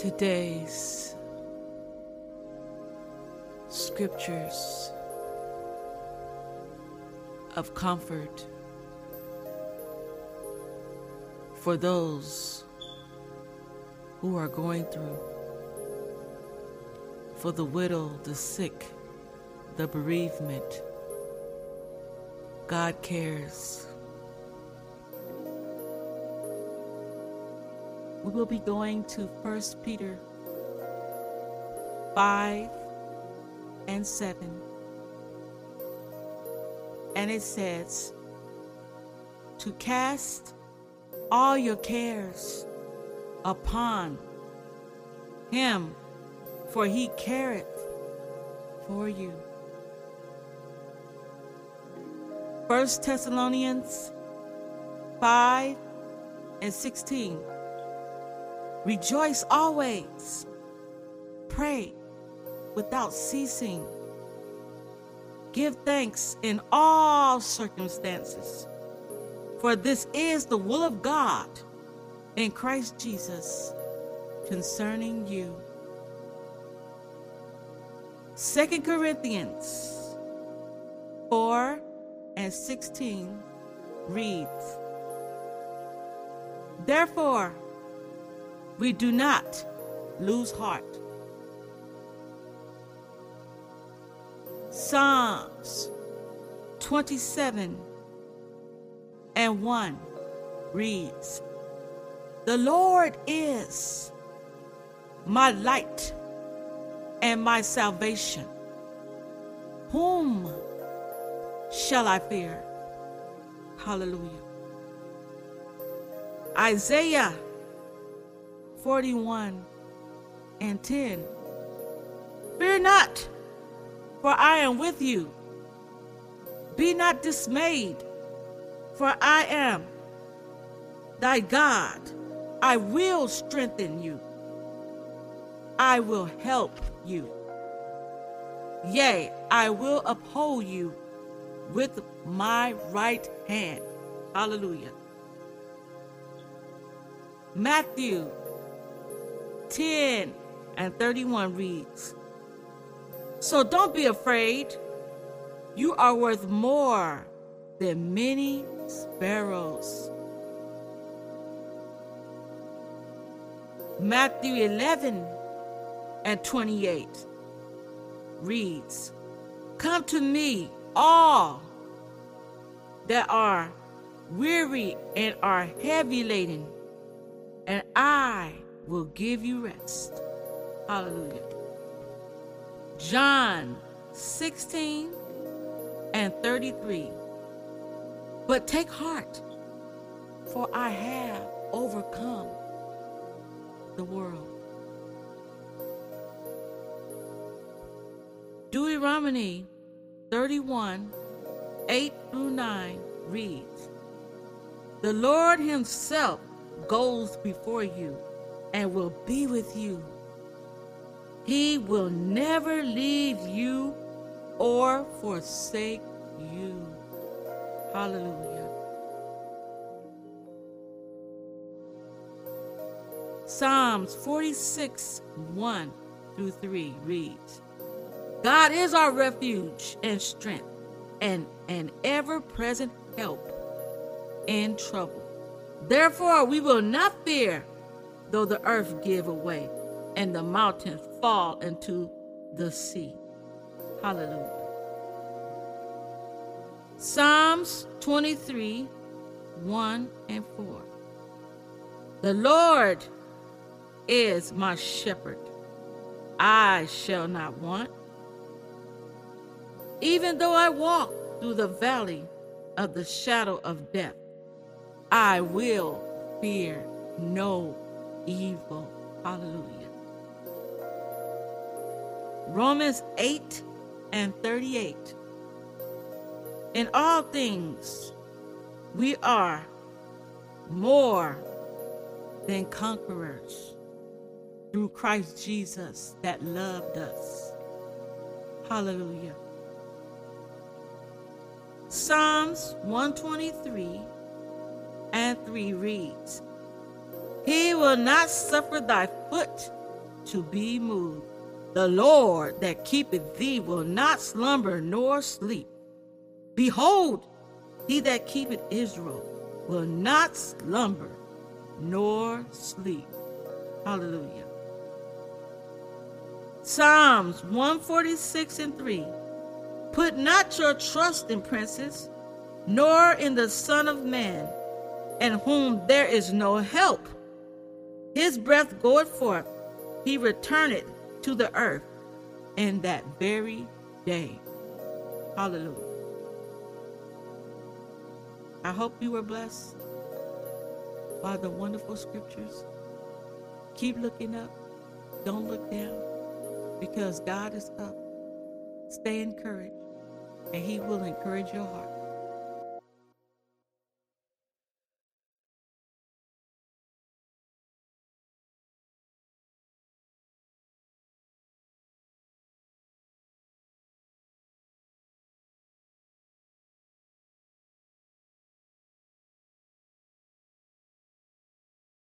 Today's scriptures of comfort for those who are going through, for the widow, the sick, the bereavement. God cares. We will be going to 1 Peter 5 and 7. And it says, To cast all your cares upon him, for he careth for you. 1 Thessalonians 5 and 16. Rejoice always. Pray without ceasing. Give thanks in all circumstances, for this is the will of God in Christ Jesus concerning you. 2 Corinthians 4 and 16 reads, Therefore, we do not lose heart. Psalms 27 and 1 reads, The Lord is my light and my salvation. Whom shall I fear? Hallelujah. Isaiah 41 and 10. Fear not, for I am with you. Be not dismayed, for I am thy God. I will strengthen you. I will help you. Yea, I will uphold you with my right hand. Hallelujah. Matthew 10 and 31 reads So don't be afraid. You are worth more than many sparrows. Matthew 11 and 28 reads Come to me, all that are weary and are heavy laden, and I will give you rest. Hallelujah. John 16 and 33. But take heart, for I have overcome the world. Deuteronomy 31 8 through 9 reads The Lord Himself goes before you and will be with you. He will never leave you or forsake you. Hallelujah. Psalms 46 1 through 3 reads God is our refuge and strength and an ever present help in trouble. Therefore, we will not fear though the earth give away and the mountains fall into the sea. Hallelujah. Psalms 23 1 and 4. The Lord is my shepherd. I shall not want. Even though I walk through the valley of the shadow of death, I will fear no evil. Hallelujah. Romans 8 and 38. In all things, we are more than conquerors through Christ Jesus that loved us. Hallelujah. Psalms 123 and 3 reads, He will not suffer thy foot to be moved. The Lord that keepeth thee will not slumber nor sleep. Behold, he that keepeth Israel will not slumber nor sleep. Hallelujah. Psalms 146 and 3. Put not your trust in princes, nor in the Son of Man, in whom there is no help. His breath goeth forth, he returneth to the earth in that very day. Hallelujah. I hope you were blessed by the wonderful scriptures. Keep looking up. Don't look down because God is up. Stay encouraged and he will encourage your heart.